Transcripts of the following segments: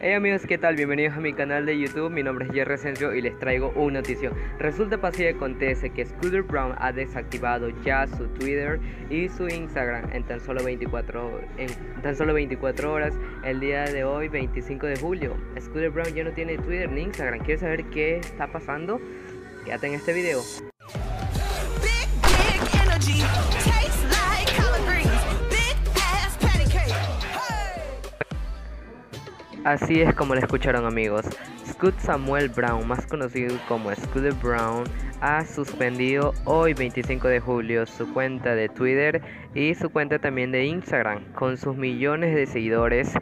Hey amigos, ¿qué tal? Bienvenidos a mi canal de YouTube. Mi nombre es Jerry Asensio y les traigo una noticia. Resulta pasar y acontece que Scooter Brown ha desactivado ya su Twitter y su Instagram en tan solo 24, en tan solo 24 horas el día de hoy, 25 de julio. Scooter Brown ya no tiene Twitter ni Instagram. ¿Quieres saber qué está pasando? Quédate en este video. Así es como lo escucharon amigos. Scoot Samuel Brown, más conocido como Scooter Brown, ha suspendido hoy 25 de julio su cuenta de Twitter y su cuenta también de Instagram con sus millones de seguidores.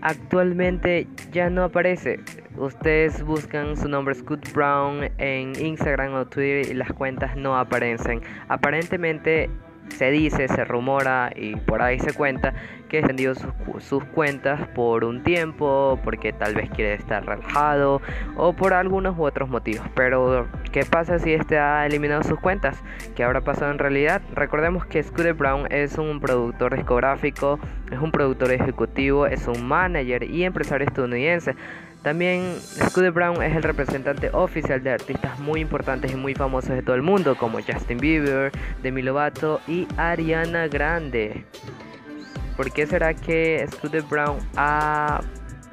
Actualmente ya no aparece. Ustedes buscan su nombre Scoot Brown en Instagram o Twitter y las cuentas no aparecen. Aparentemente se dice, se rumora y por ahí se cuenta que vendido sus, sus cuentas por un tiempo, porque tal vez quiere estar relajado o por algunos u otros motivos. Pero, ¿qué pasa si este ha eliminado sus cuentas? ¿Qué habrá pasado en realidad? Recordemos que Scooter Brown es un productor discográfico, es un productor ejecutivo, es un manager y empresario estadounidense. También Scooter Brown es el representante oficial de artistas muy importantes y muy famosos de todo el mundo, como Justin Bieber, Demi Lovato y Ariana Grande. ¿Por qué será que Scooter Brown ha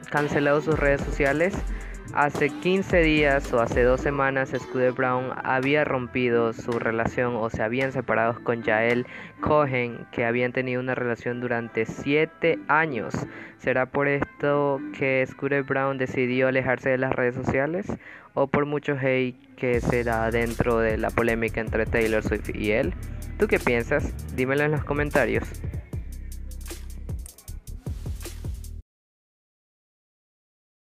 cancelado sus redes sociales? Hace 15 días o hace dos semanas Scooter Brown había rompido su relación o se habían separado con Jael Cohen que habían tenido una relación durante 7 años. ¿Será por esto que Scooter Brown decidió alejarse de las redes sociales? ¿O por mucho hate que se da dentro de la polémica entre Taylor Swift y él? ¿Tú qué piensas? Dímelo en los comentarios.